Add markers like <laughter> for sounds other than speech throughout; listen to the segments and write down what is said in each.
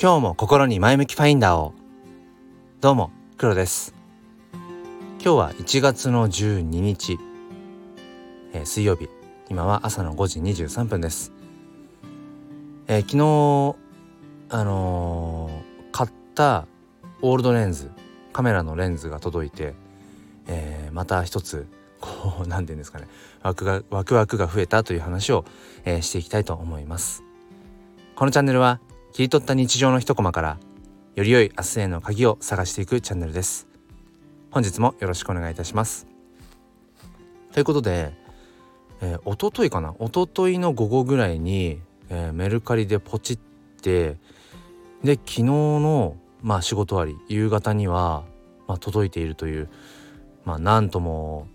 今日も心に前向きファインダーを。どうも黒です。今日は1月の12日、えー、水曜日。今は朝の5時23分です、えー、昨日あのー、買ったオールドレンズカメラのレンズが届いて、えまた一つこう何て言うんですかね。ワクがワクワクが増えたという話を、えしていきたいと思います。このチャンネルは切り取った日常の一コマからより良い明日への鍵を探していくチャンネルです。本日もよろしくお願いいたします。ということで、えー、一昨日かな？一昨日の午後ぐらいに、えー、メルカリでポチってで昨日のまあ仕事終わり夕方には、まあ、届いているというまあなんとも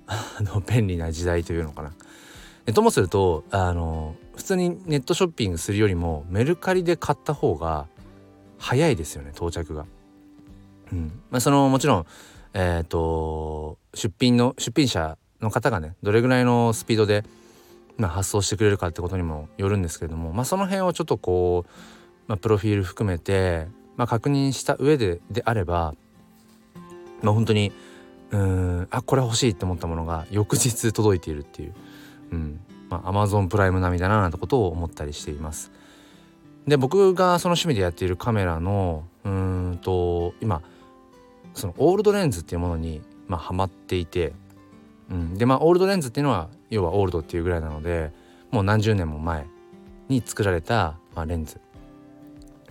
便利な時代というのかな。ともするとあの普通にネットショッピングするよりもメルカリで買った方が早いですよね到着が。うん。まあ、そのもちろん、えーと、出品の出品者の方がねどれぐらいのスピードで、まあ、発送してくれるかってことにもよるんですけれども、まあ、その辺をちょっとこう、まあ、プロフィール含めて、まあ、確認した上でであれば、まあ、本当にうんあこれ欲しいって思ったものが翌日届いているっていう、うん。まあ、Amazon プライム並みだななんてことを思ったりしています。で僕がその趣味でやっているカメラのうんと今そのオールドレンズっていうものにまあハマっていて、うん、でまあオールドレンズっていうのは要はオールドっていうぐらいなのでもう何十年も前に作られた、まあ、レンズ。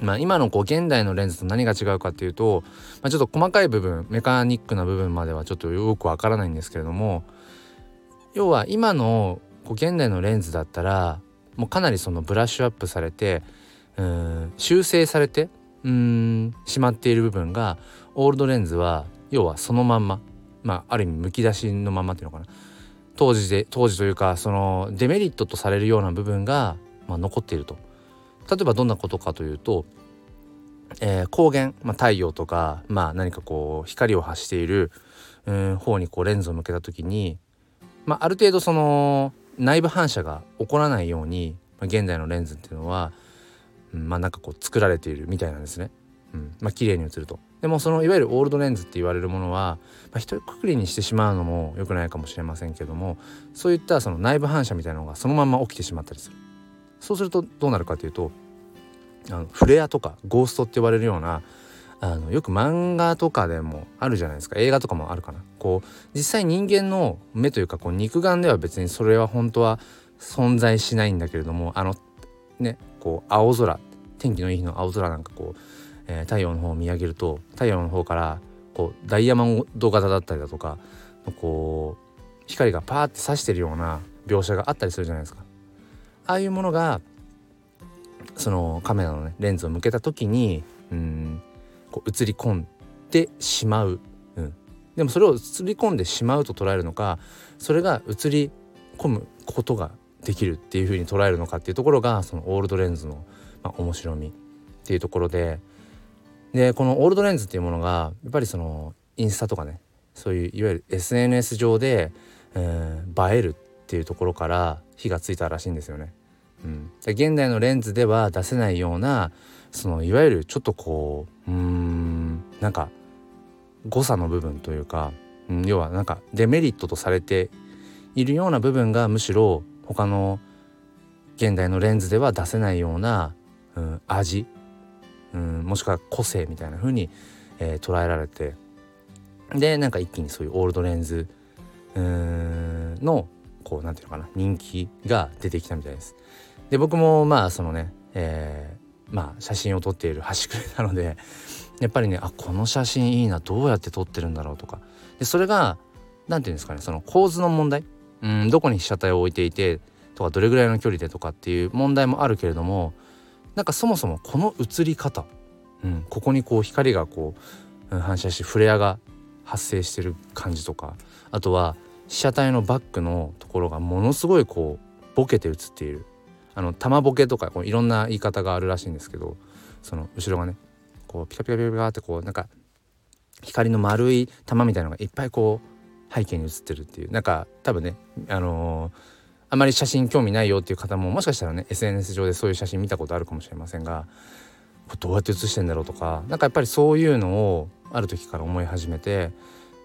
まあ、今のこう現代のレンズと何が違うかっていうと、まあ、ちょっと細かい部分メカニックな部分まではちょっとよくわからないんですけれども要は今のこう現代のレンズだったらもうかなりそのブラッシュアップされてうん修正されてうんしまっている部分がオールドレンズは要はそのまんままあある意味むき出しのまんまっていうのかな。当時で当時というかそのデメリットとされるような部分が、まあ、残っていると。例えばどんなことかというと、えー、光源、まあ、太陽とか、まあ、何かこう光を発しているうん方にこうレンズを向けた時に、まあ、ある程度その内部反射が起こらないように、まあ、現代のレンズっていうのはうん、まあなんかこう作られているみたいなんですね。うん、まあ綺麗に映ると。でもそのいわゆるオールドレンズって言われるものは、まあ、一括りにしてしまうのも良くないかもしれませんけどもそういったその内部反射みたいなのがそのまま起きてしまったりする。そうするとどうなるかというとあのフレアとかゴーストって呼ばれるようなあのよく漫画とかでもあるじゃないですか映画とかもあるかなこう実際人間の目というかこう肉眼では別にそれは本当は存在しないんだけれどもあのねこう青空天気のいい日の青空なんかこう、えー、太陽の方を見上げると太陽の方からこうダイヤモンド型だったりだとかこう光がパーって差してるような描写があったりするじゃないですか。ああいうものがそのカメラのねレンズを向けた時にうんこう映り込んでしまう、うん、でもそれを映り込んでしまうと捉えるのかそれが映り込むことができるっていう風に捉えるのかっていうところがそのオールドレンズの、まあ、面白みっていうところで。でこのオールドレンズっていうものがやっぱりそのインスタとかねそういういわゆる SNS 上で、えー、映えるっていうところから火がついたらしいんですよね。うん、現代のレンズでは出せないようなそのいわゆるちょっとこううんなんか誤差の部分というか、うん、要はなんかデメリットとされているような部分がむしろ他の現代のレンズでは出せないような、うん、味、うん、もしくは個性みたいな風に、えー、捉えられてでなんか一気にそういうオールドレンズのこうなんていうのかな人気が出てきたみたいです。で僕もまあそのね、えー、まあ写真を撮っている端くれなので <laughs> やっぱりねあこの写真いいなどうやって撮ってるんだろうとか。でそれが何て言うんですかねその構図の問題。うんどこに被写体を置いていてとかどれぐらいの距離でとかっていう問題もあるけれどもなんかそもそもこの映り方、うん、ここにこう光がこう、うん、反射しフレアが発生してる感じとかあとは被写体のバックのところがものすごいこうボケて映っている。あの玉ボケとかこういろんな言い方があるらしいんですけどその後ろがねこうピカピカピカピカってこうなんか光の丸い玉みたいなのがいっぱいこう背景に映ってるっていう。なんか多分ねあのー、あまり写真興味ないよっていう方ももしかしたらね SNS 上でそういう写真見たことあるかもしれませんがこどうやって写してんだろうとか何かやっぱりそういうのをある時から思い始めて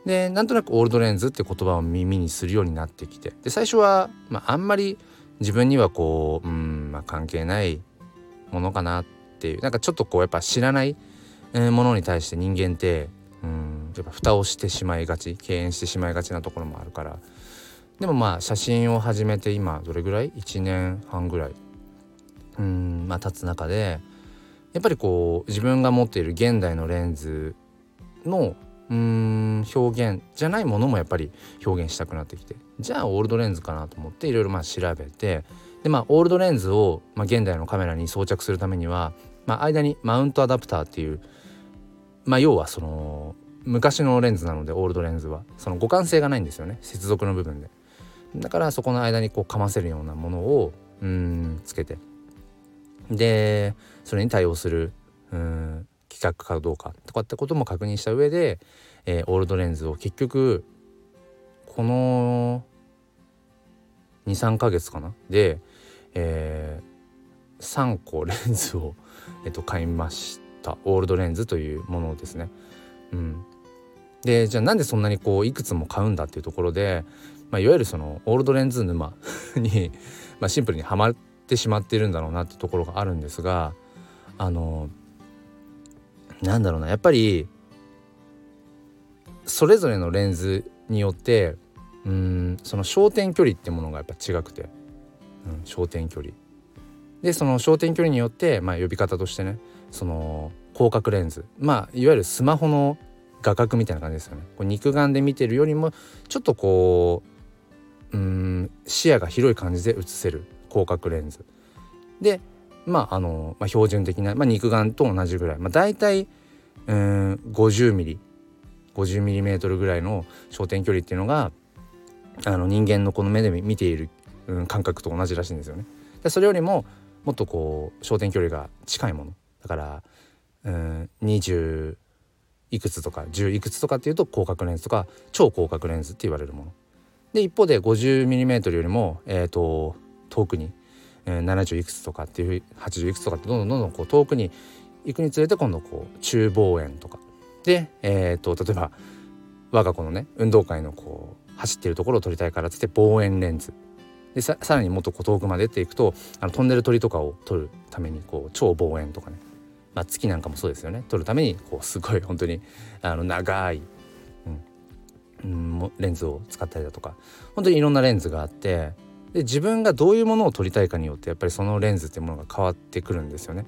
でなんとなくオールドレンズって言葉を耳にするようになってきて。で最初は、まあ、あんまり自分にはこううん、まあ、関係ないものかなっていう。なんかちょっとこうやっぱ知らないものに対して人間ってうんやっぱ蓋をしてしまいがち敬遠してしまいがちなところもあるから。でもまあ写真を始めて今どれぐらい？1年半ぐらい。うんまあ経つ中でやっぱりこう自分が持っている現代のレンズのうーん表現じゃないものもやっぱり表現したくなってきて。じゃあオールドレンズかなと思っていろいろまあ調べて。でまあオールドレンズを、まあ、現代のカメラに装着するためには、まあ、間にマウントアダプターっていうまあ要はその昔のレンズなのでオールドレンズは。その互換性がないんですよね。接続の部分で。だからそこの間にこうかませるようなものをうんつけて。でそれに対応する。うん。企画かどうかとかってことも確認した上で、えー、オールドレンズを結局この23ヶ月かな？で、えー、3個レンズを、<laughs> えー、と買いました。オールドレンズというものですね。うん、でじゃあなんでそんなにこういくつも買うんだっていうところで、まあ、いわゆるそのオールドレンズ沼 <laughs> にまあシンプルにはまってしまってるんだろうなってところがあるんですがあのなんだろうな。やっぱりそれぞれのレンズによってうんその焦点距離ってものがやっぱ違くて、うん、焦点距離。でその焦点距離によって、まあ、呼び方としてねその広角レンズ。まあいわゆるスマホの画角みたいな感じですよね。こう肉眼で見てるよりもちょっとこううん視野が広い感じで映せる広角レンズ。でまああの、まあ、標準的な、まあ、肉眼と同じぐらい、まあ、大体うん50ミリ50ミリメートルぐらいの焦点距離っていうのがあの人間のこの目で見ている、うん、感覚と同じらしいんですよね。でそれよりももっとこう焦点距離が近いものだからうん20いくつとか10いくつとかっていうと広角レンズとか超広角レンズって言われるもの。で一方で 50mm よりも、えーと、遠くに、えー、70いくつとかっていう80いくつとかってどんどんどんどんこう遠くに行くにつれて今度こう中望遠とか。で、えーと、例えば我が子のね運動会のこう走ってるところを撮りたいからっつって望遠レンズ。でさらにもっとこう遠くまでっていくとあの飛んでる鳥とかを撮るためにこう超望遠とかね。まあ、月なんかもそうですよね。撮るためにこうすごい本当にあの長い、うん、レンズを使ったりだとか。本当にいろんなレンズがあってで自分がどういうものを撮りたいかによってやっぱりそのレンズっていうものが変わってくるんですよね。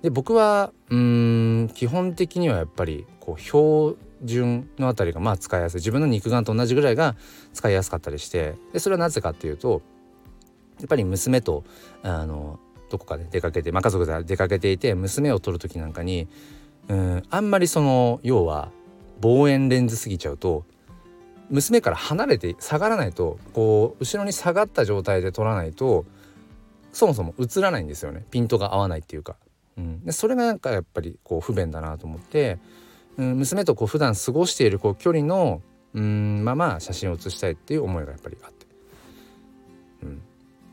で僕はうん基本的にはやっぱりこう標準のあたりがまあ使いやすい自分の肉眼と同じぐらいが使いやすかったりしてでそれはなぜかっていうとやっぱり娘とあのどこかで出かけて、まあ、家族で出かけていて娘を撮る時なんかにうんあんまりその要は望遠レンズすぎちゃうと娘から離れて下がらないとこう後ろに下がった状態で撮らないとそもそも映らないんですよね。ピントが合わないっていうか、うん、でそれがなんかやっぱりこう不便だなと思って、うん、娘とこう普段過ごしているこう距離のうんまま写真を写したいっていう思いがやっぱりあって、うん、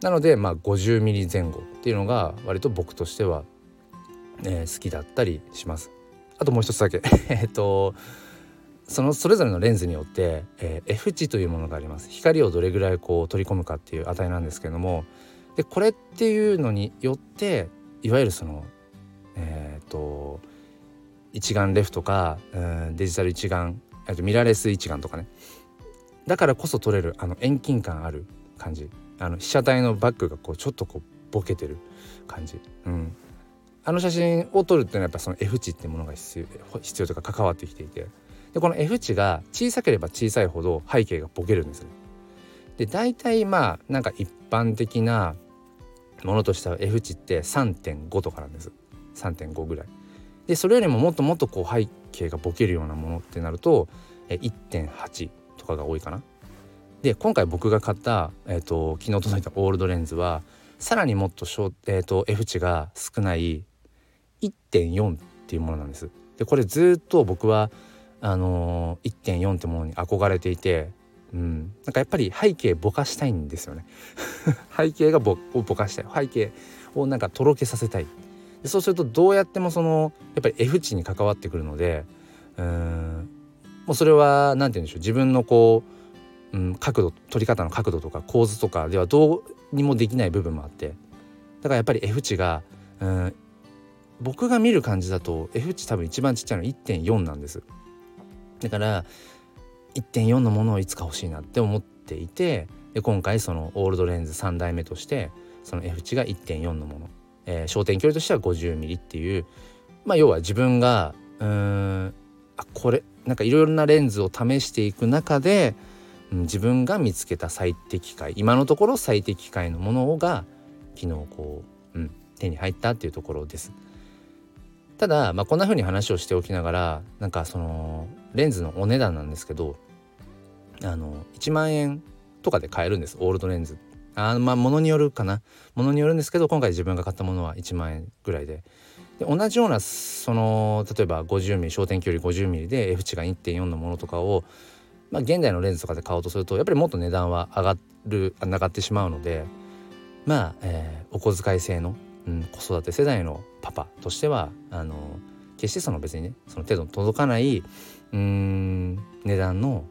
なのでまあ50ミリ前後っていうのが割と僕としては、えー、好きだったりします。あともう一つだけ。<laughs> えっとそのそれぞれのレンズによって、えー、F 値というものがあります。光をどれぐらいこう取り込むかっていう値なんですけども。でこれっていうのによっていわゆるそのえっ、ー、と一眼レフとか、うん、デジタル一眼とミラーレス一眼とかね。だからこそ撮れるあの遠近感ある感じ。あの被写体のバッグがこうちょっとこうボケてる感じ、うん、あの写真を撮るっていうのはやっぱその F 値っていうものが必要必要とか関わってきていて。でこの F 値が小さければ小さいほど背景がボケるんですね。で大体まあなんか一般的なものとしては F 値って3.5とかなんです3.5ぐらい。でそれよりももっともっとこう背景がボケるようなものってなると1.8とかが多いかな。で今回僕が買った、えーと、昨日届いたオールドレンズはさらにもっとえーと、F 値が少ない1.4っていうものなんです。でこれずっと僕はあのー、1.4ってものに憧れていて、うん、なんかやっぱり背景ぼかしたいんですよね。<laughs> 背景がぼぼかしたい。背景をなんかとろけさせたい。でそうするとどうやってもそのやっぱり F 値に関わってくるのでうん。もうそれは何て言うんでしょう。自分のこう、うん、角度取り方の角度とか構図とかではどうにもできない部分もあって。だからやっぱり F 値がうん。僕が見る感じだと F 値多分一番ちっちゃいの1.4なんです。だから1.4のものをいつか欲しいなって思っていてで今回そのオールドレンズ3代目としてその F 値が1.4のもの、えー、焦点距離としては 50mm っていうまあ要は自分がうんあこれなんかいろいろなレンズを試していく中で、うん、自分が見つけた最適解今のところ最適解のものが昨日こう、うん、手に入ったっていうところです。ただ、まあ、こんな風に話をしておきながらなんかそのレンズのお値段なんですけどあの1万円とかで買えるんです。オールドレンズ。あまあものによるかな。ものによるんですけど今回自分が買ったものは1万円ぐらいで。で同じようなその例えば 50mm 焦点距離 50mm で F 値が1.4のものとかを、まあ、現代のレンズとかで買おうとするとやっぱりもっと値段は上がる上がってしまうのでまあ、えー、お小遣い制の、うん、子育て世代のパパとしてはあの決してその別にねその程度届かないうん値段の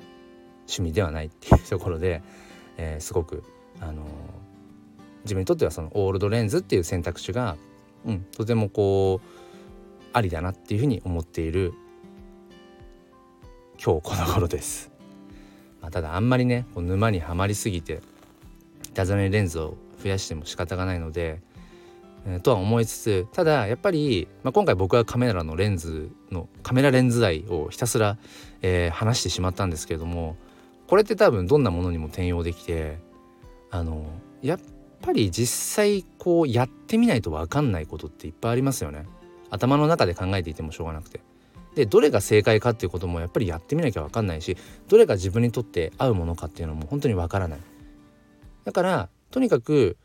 趣味ではないっていうところで、えー、すごくあの自分にとってはそのオールドレンズっていう選択肢が、うん、とてもこうありだなっていうふうに思っている今日この頃です。まあ、ただあんまりねこう沼にはまりすぎてダザネレンズを増やしても仕方がないので、とは思いつつただやっぱり、まあ、今回僕はカメラのレンズのカメラレンズ愛をひたすら、えー、話してしまったんですけれどもこれって多分どんなものにも転用できてあのやっぱり実際こうやってみないと分かんないことっていっぱいありますよね。頭の中で考えていてもしょうがなくて。でどれが正解かっていうこともやっぱりやってみなきゃ分かんないしどれが自分にとって合うものかっていうのも本当に分からない。だからとにかく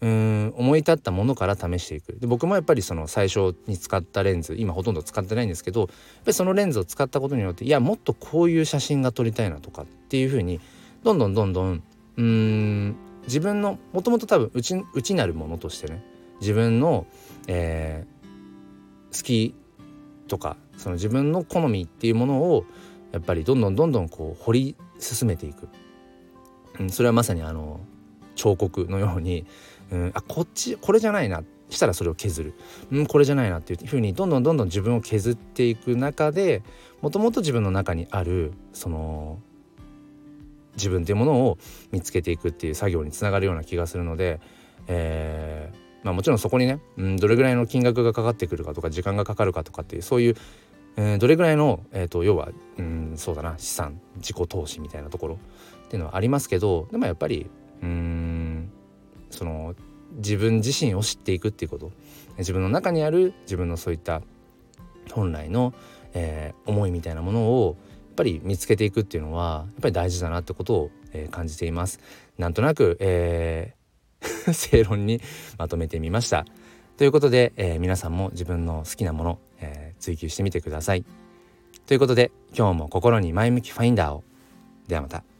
うん思い立ったものから試していく。で僕もやっぱりその最初に使ったレンズ今ほとんど使ってないんですけどやっぱりそのレンズを使ったことによっていやもっとこういう写真が撮りたいなとかっていうふうにどんどんどんどんうん自分のもともと多分内内なるものとしてね自分の、えー、好きとかその自分の好みっていうものをやっぱりどんどんどんどんこう掘り進めていく、うん、それはまさにあの彫刻のように、うん、あこっちこれじゃないな。したらそれを削る、うん、これじゃないな。っていうふうにどんどんどんどん自分を削っていく中でもともと自分の中にあるその自分っていうものを見つけていくっていう作業につながるような気がするので、えー、まあ、もちろんそこにね、うん、どれぐらいの金額がかかってくるかとか時間がかかるかとかっていうそういう、えー、どれぐらいの、えーと、要は、うん、そうだな資産自己投資みたいなところっていうのはありますけどでもやっぱりうんその自分自身を知っていくっていうこと自分の中にある自分のそういった本来の、えー、思いみたいなものをやっぱり見つけていくっていうのはやっぱり大事だなってことを、えー、感じています。なんとなく、えー、<laughs> 正論にまとめてみました。ということで、えー、皆さんも自分の好きなもの、えー、追求してみてください。ということで今日も心に前向きファインダーを。ではまた。